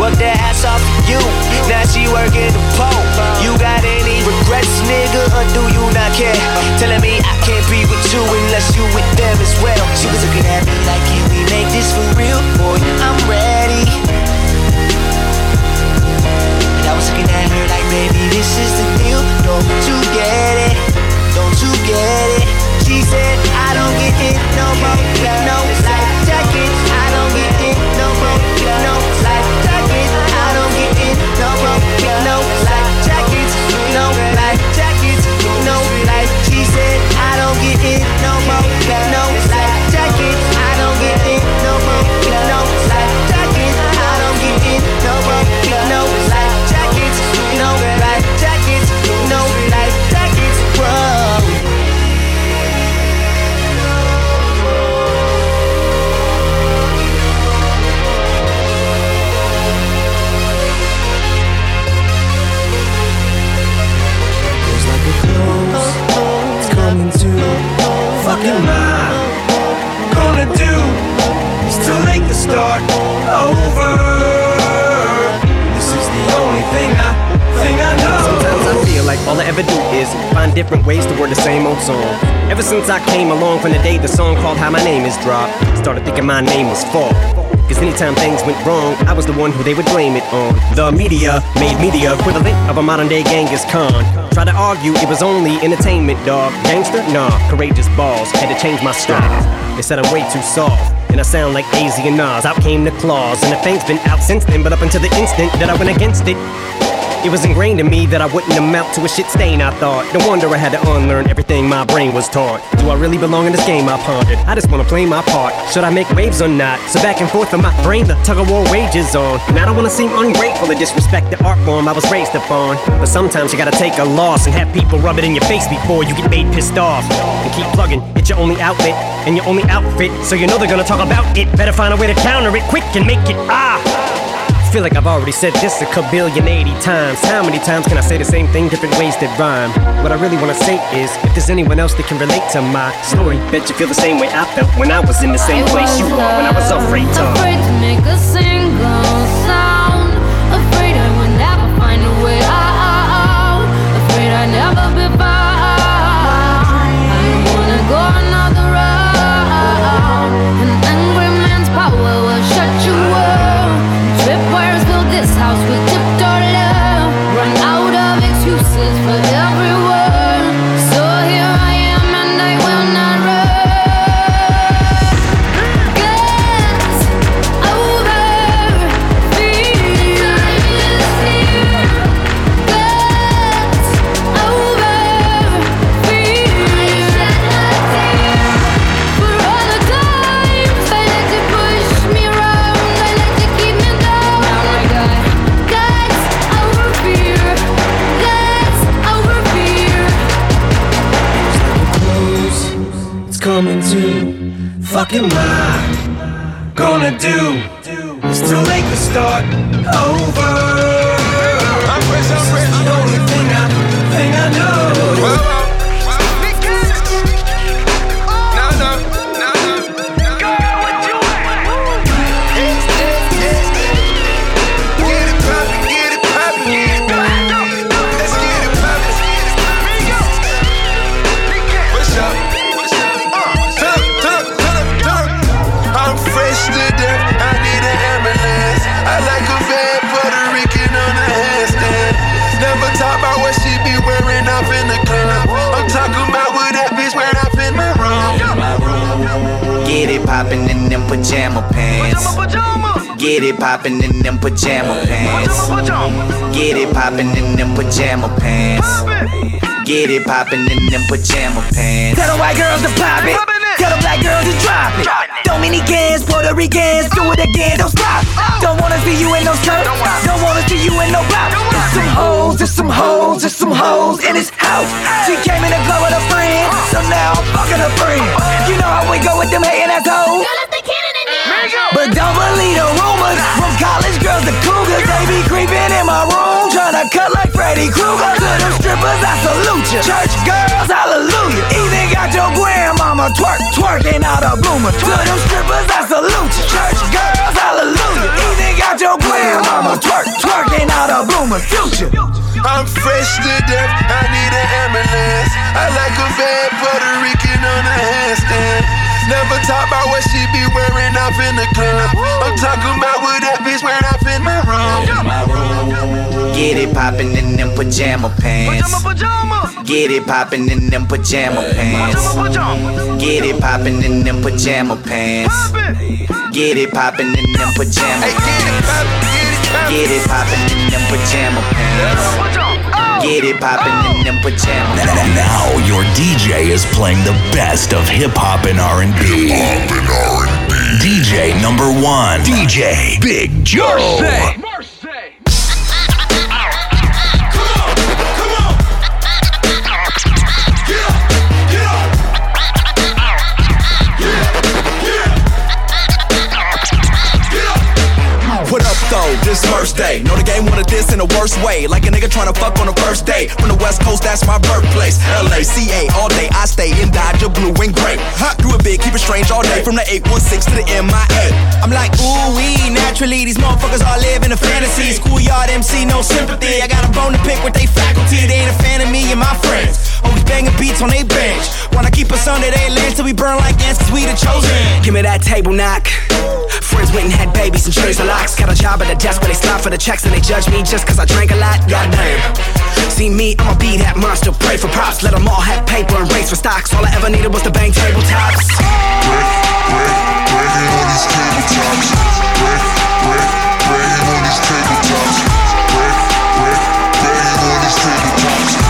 Worked that ass off for you. Now she working the pole. You got any regrets, nigga, or do you not care? Telling me I can't be with you unless you with them as well. She was looking at me like, can we make this for real? Baby, this is the deal. Don't you get it? Don't you get it? She said, I don't get it no more. No life like all I ever do is find different ways to word the same old song. Ever since I came along from the day the song called How My Name Is dropped, started thinking my name was fault. Cause anytime things went wrong, I was the one who they would blame it on. The media made me the equivalent of a modern day Genghis Khan. Tried to argue it was only entertainment, dog. Gangster? Nah, courageous balls. Had to change my style. They said I'm way too soft. And I sound like AZ and Nas. Out came the claws. And the thing's been out since then, but up until the instant that I went against it. It was ingrained in me that I wouldn't amount to a shit stain, I thought. No wonder I had to unlearn everything my brain was taught. Do I really belong in this game? I pondered. I just wanna play my part. Should I make waves or not? So back and forth in my brain, the tug of war wages on. And I don't wanna seem ungrateful or disrespect the art form I was raised upon. But sometimes you gotta take a loss and have people rub it in your face before you get made pissed off. And keep plugging, it's your only outlet and your only outfit. So you know they're gonna talk about it. Better find a way to counter it quick and make it ah. Feel like I've already said this a kabillion 80 times. How many times can I say the same thing, different ways that rhyme? What I really wanna say is, if there's anyone else that can relate to my story, bet you feel the same way I felt when I was in the same place you are when I was afraid to. Out a bloomer. Future. I'm fresh to death, I need an ambulance. I like a bad Puerto Rican on a handstand. Never talk about what she be wearing up in the club. I'm talking about what that bitch wearing up in my room. Get it poppin' in them pajama pants. Get it poppin' in them pajama pants. Get it poppin' in them pajama pants. Get it poppin' in them pajama pants. Get it poppin' in them pajama pants. Get it poppin' in them pajama pants. Now your DJ is playing the best of hip hop and R&B. on an r&b DJ number one, DJ Big Joe. First day. Know the game wanted this in the worst way. Like a nigga tryna fuck on the first date. From the west coast, that's my birthplace. LA, CA, all day I stay in Dodger, blue and gray. Huh, do it big, keep it strange all day. From the 816 to the MIA. I'm like, ooh, we naturally. These motherfuckers all live in a fantasy. Schoolyard MC, no sympathy. I got a bone to pick with they faculty. They ain't a fan of me and my friends. Always banging beats on they bench. Wanna keep us under their lens till we burn like ants, we the chosen. Give me that table knock. Friends went and had babies and changed the locks. Got a job at a desk where they slot for the checks and they judge me just cause I drank a lot. Goddamn. See me, I'ma be that monster. Pray for props. Let them all have paper and race for stocks. All I ever needed was the bang tabletops. Banging on these tabletops. Bang, banging on these tabletops. Bang, banging on these tabletops.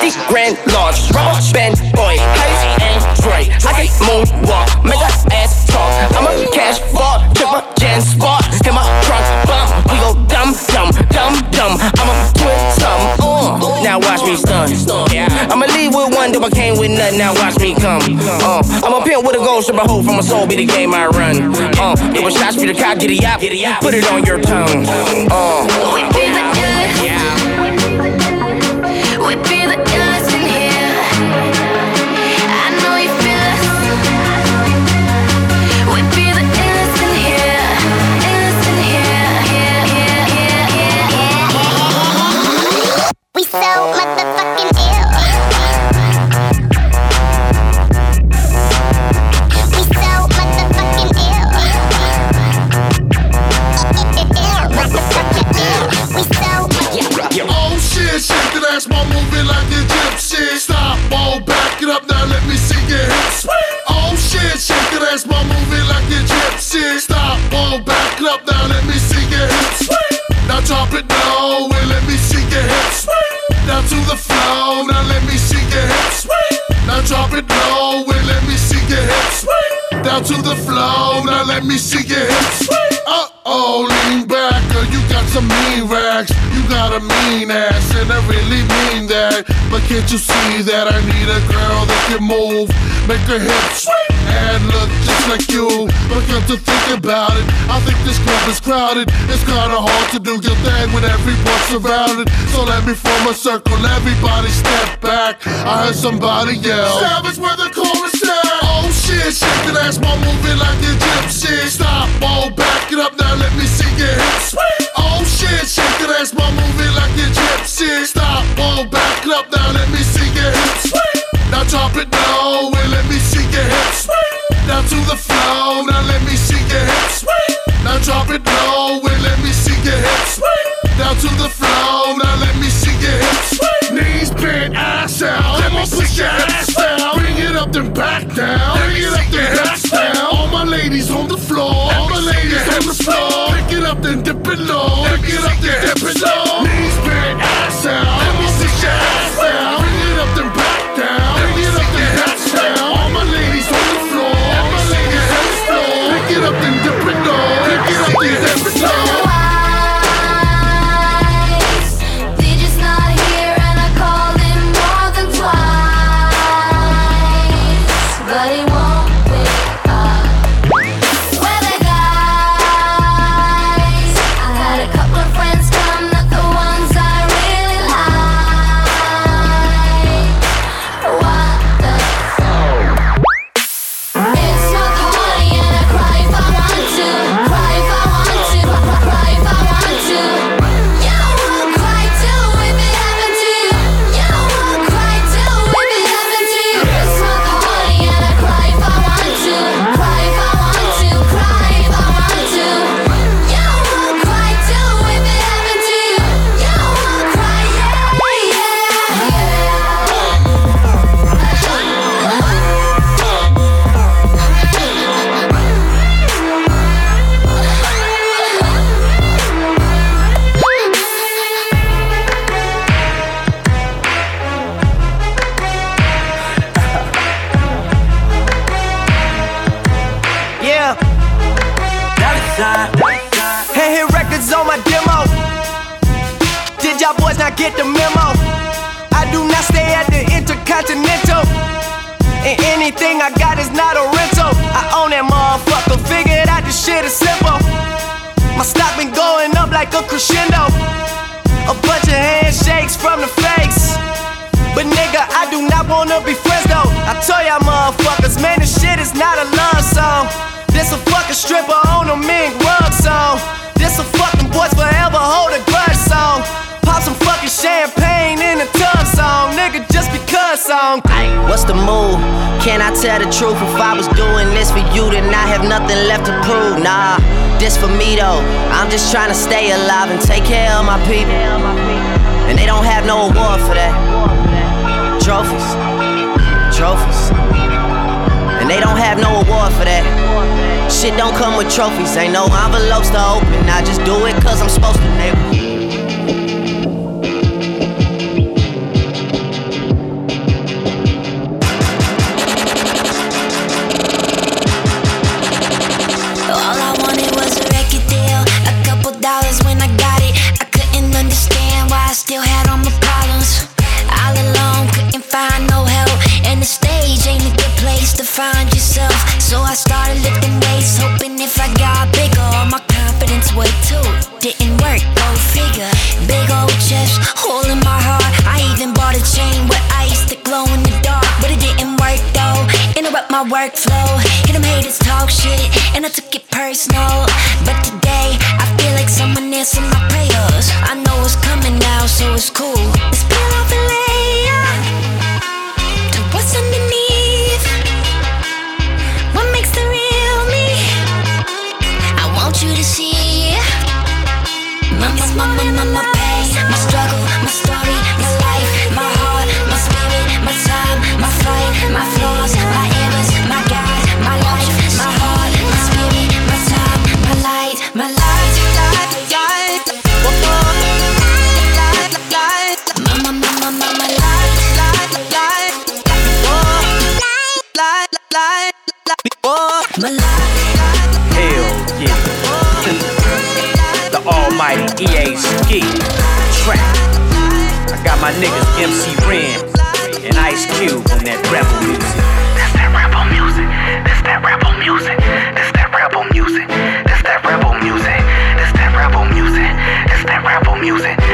50 grand large, rubber band boy, Ice and Dre. I can moonwalk, make that ass talk. I'm a cash ball, check my Jan spot. In my trunk, bump, we go dumb, dumb, dumb, dumb. I'm a twin some, uh. Now watch me stun. I'ma leave with one, do I came with nothing. Now watch me come. Uh, I'm a pimp with a gold strip, I hope from my soul be the game I run. Uh, it was shots for the cop, get it up, put it on your tongue. Crowded. It's kinda hard to do your thing when everyone's surrounded. So let me form a circle, everybody step back. I heard somebody yell. Savage where the chorus at. Oh shit, shake that ass, while moving like a gypsy. Stop, all back it up now, let me see your hips. Oh shit, shake that ass, while moving like a gypsy. Stop, all back it up now, let me see your hips. Now drop it low and let me see your hips. Down to the floor, now let me see your hips. Now drop it low and let me see your hips. Down to the floor, now let me see your hips. Knees bent, ass out. Let me push your ass down. Bring it up then back down. Bring it up then back down. All my ladies on the floor. All my ladies on the floor. Pick it up then dip it low. Pick it up then dip it low. Workflow. Hear them haters talk shit, and I took it personal. But today, I feel like someone answered my prayers. I know it's coming now, so it's cool. Let's peel off a layer to what's underneath. What makes the real me? I want you to see. Mama, mama, mama, pain, my niggas MC Ren and Ice Cube on that rebel music. That's that rebel music. That's that rebel music. That's that rebel music. That's that rebel music. That's that rebel music. That's that rebel music.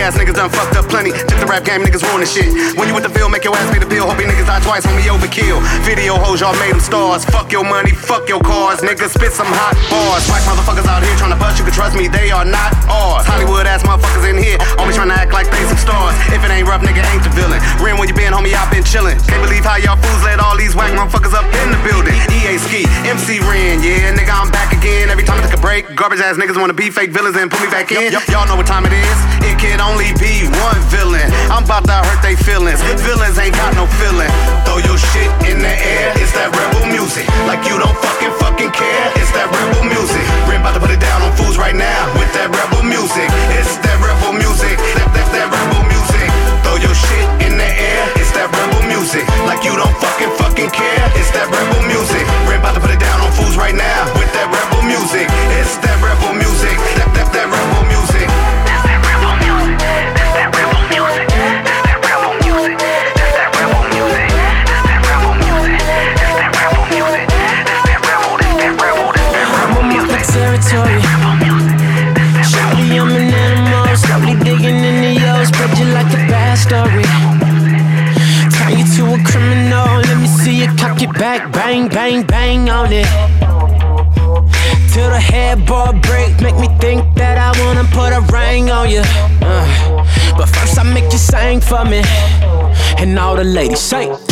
2020, weak ass niggas done fucked up plenty. Took the rap game, niggas ruin the shit. When you with the Ville, make your ass pay the bill. Hope you niggas die twice, when homie, overkill. Video hoes, y'all made them stars. Fuck your money, fuck your cars. Niggas spit some hot bars. White motherfuckers out here trying to bust, you can trust me, they are not ours. Hollywood ass motherfuckers in here, always trying to act like they some stars. If it ain't rough, nigga, ain't the villain. Ren, where you been, homie, I been chillin'. Can't believe how y'all fools let all these whack motherfuckers up in the building. EA Ski, MC Ren, yeah, nigga, I'm back again. Every time I take a break, garbage ass niggas wanna be fake villains and put me back in. Y'all know what time it is. It can only be one villain. I'm about to hurt they feelings. Villains ain't got no feeling. Throw your shit in the air. It's that rebel music. Like you don't fucking fucking care. It's that rebel music. Ren about to put it down on fools right now with that rebel music. It's that rebel music. That, that, that rebel music. Throw your shit in the air. It's that rebel music. Like you don't fucking fucking care. It's that rebel music. Ren about to put it down on fools right now with that rebel music. It's that rebel music. Cock it back, bang, bang, bang on it. Till the headboard break, make me think that I wanna put a ring on you. Uh, but first I make you sing for me, and all the ladies say.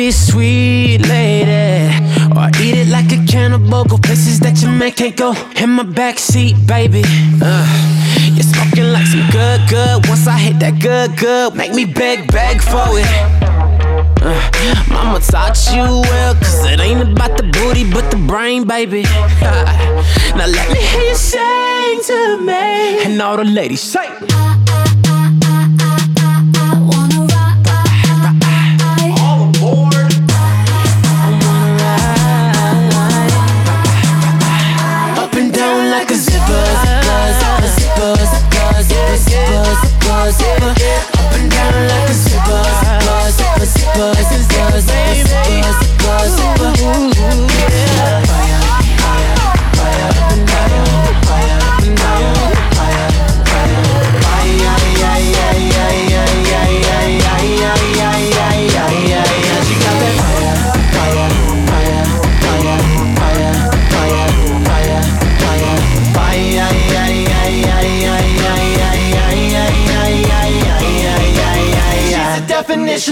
Be sweet lady, or eat it like a cannibal. Go places that your man can't go. In my backseat, baby. Uh, It's smoking like some good, good. Once I hit that good, good, make me beg, beg for it. Uh, mama taught you well, cause it ain't about the booty, but the brain, baby. [LAUGHS] now let me hear you sing to me. And all the ladies say.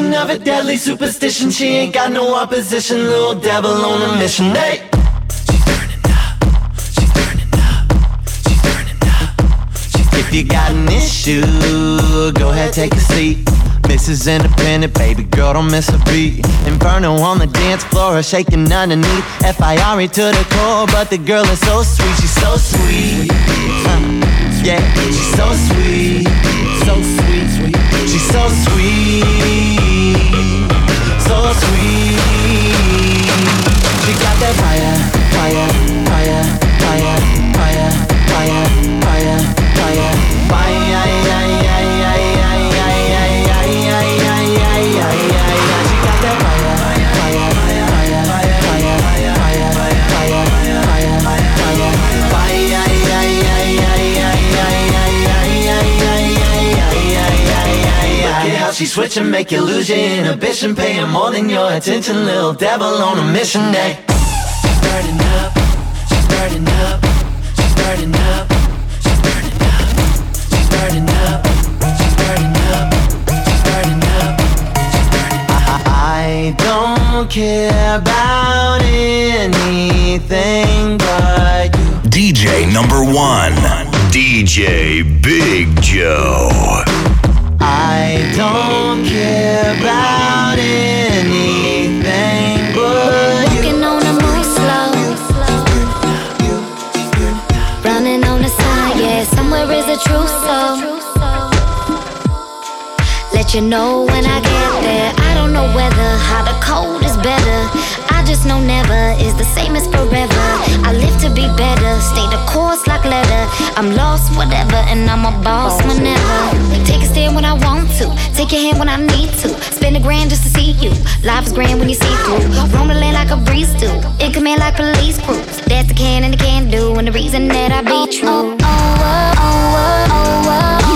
Definition of a deadly superstition. She ain't got no opposition. Little devil on a mission. Hey. She's turning up. She's turning up. She's turning up. If you got an issue, go ahead, take a seat. Mrs. Independent, baby girl, don't miss a beat. Inferno on the dance floor, a shaking underneath. F.I.R.E. to the core, but the girl is so sweet, she's so sweet. Uh, yeah, she's so sweet, so sweet. She's so sweet, so sweet. She got that fire, fire, fire, fire, fire, fire, fire, ay. Look at how she switching, make you lose your inhibition, paying more than your attention, little devil on a mission, day. She's burning up, she's burning up, she's burning up, she's burning up, she's burning up, she's burning up, she's burning up, she's burning up. I don't care about anything but you. DJ number one, DJ Big Joe. I don't care about anything but. Walking on a move slow. Running on the side, yeah. Somewhere is a true soul. Let you know when I get there. I don't know whether how the cold is better. I just know never is the same as forever. I live to be better, stay the course like leather. I'm lost, whatever, and I'm a boss whenever. Take a stand when I want to, take your hand when I need to. Spend a grand just to see you. Life is grand when you see through. Roam the land like a breeze do, in command like police crews. That's the can and the can do, and the reason that I be true. Oh, oh, oh, oh, oh, oh, oh,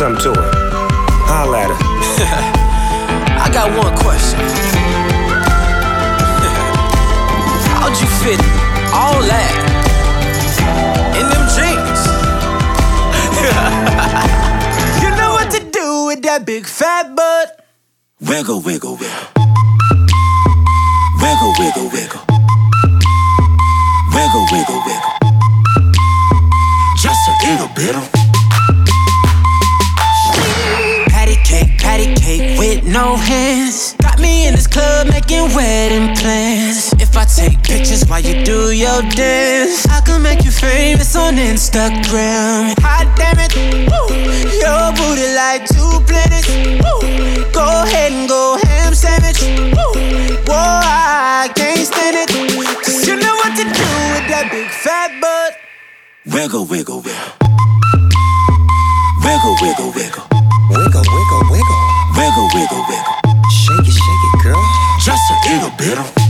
something to her. Holla at her. [LAUGHS] I got one question. [LAUGHS] How'd you fit all that in them jeans? [LAUGHS] you know what to do with that big fat butt. Wiggle, wiggle, wiggle. Wiggle, wiggle, wiggle. Wiggle, wiggle, wiggle. Just a little bit of. Patty cake with no hands. Got me in this club making wedding plans. If I take pictures while you do your dance, I can make you famous on Instagram. Hot damn it, woo. Your booty like two planets. Woo. Go ahead and go ham sandwich. Woo. Whoa, I can't stand it. Cause you know what to do with that big fat butt. Wiggle, wiggle, wiggle. Wiggle, wiggle, wiggle. Wiggle, wiggle, wiggle. Wiggle, wiggle. Shake it, shake it, girl. Just a little bit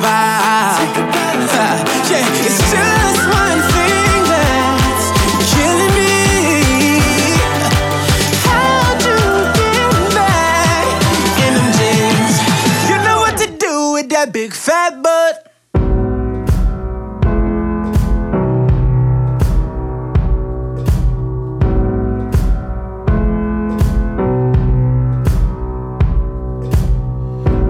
Bye.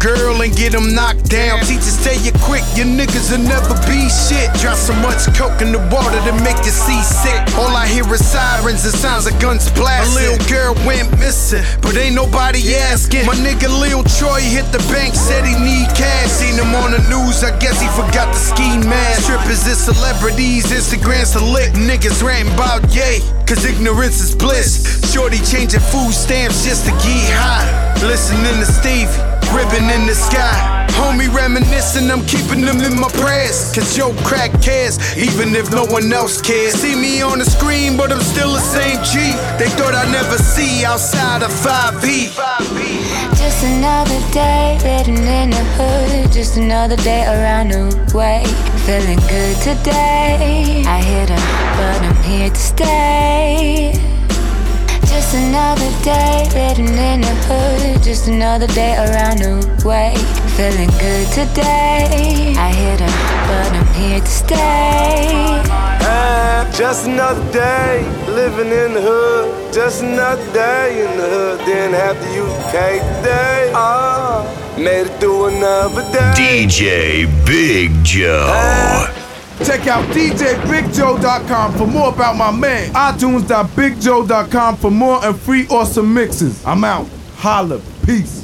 Girl and get them knocked down. Teachers tell you quick, your niggas will never be shit. Drop so much coke in the water to make you seasick. All I hear is sirens and sounds of guns blasting. A little girl went missing, but ain't nobody asking. My nigga Lil Troy hit the bank, said he need cash. Seen him on the news, I guess he forgot the ski mask. Strippers is celebrities, Instagram's a lick. Niggas ranting about yay, cause ignorance is bliss. Shorty changing food stamps just to get high. Listening to Stevie, ribbon in the sky. Homie reminiscing, I'm keeping them in my prayers. Cause yo crack cares, even if no one else cares. See me on the screen, but I'm still the same G. They thought I'd never see outside of 5E. Just another day living in the hood. Just another day around the way. Feeling good today. I hit her, but I'm here to stay. Just another day living in the hood. Just another day around the way. Feeling good today. I hit her, but I'm here to stay. Ah, just another day living in the hood. Just another day in the hood. Didn't have to use the cake today. Ah, made it through another day. DJ Big Joe. Check out DJBigJoe.com for more about my man. iTunes.BigJoe.com for more and free awesome mixes. I'm out. Holla. Peace.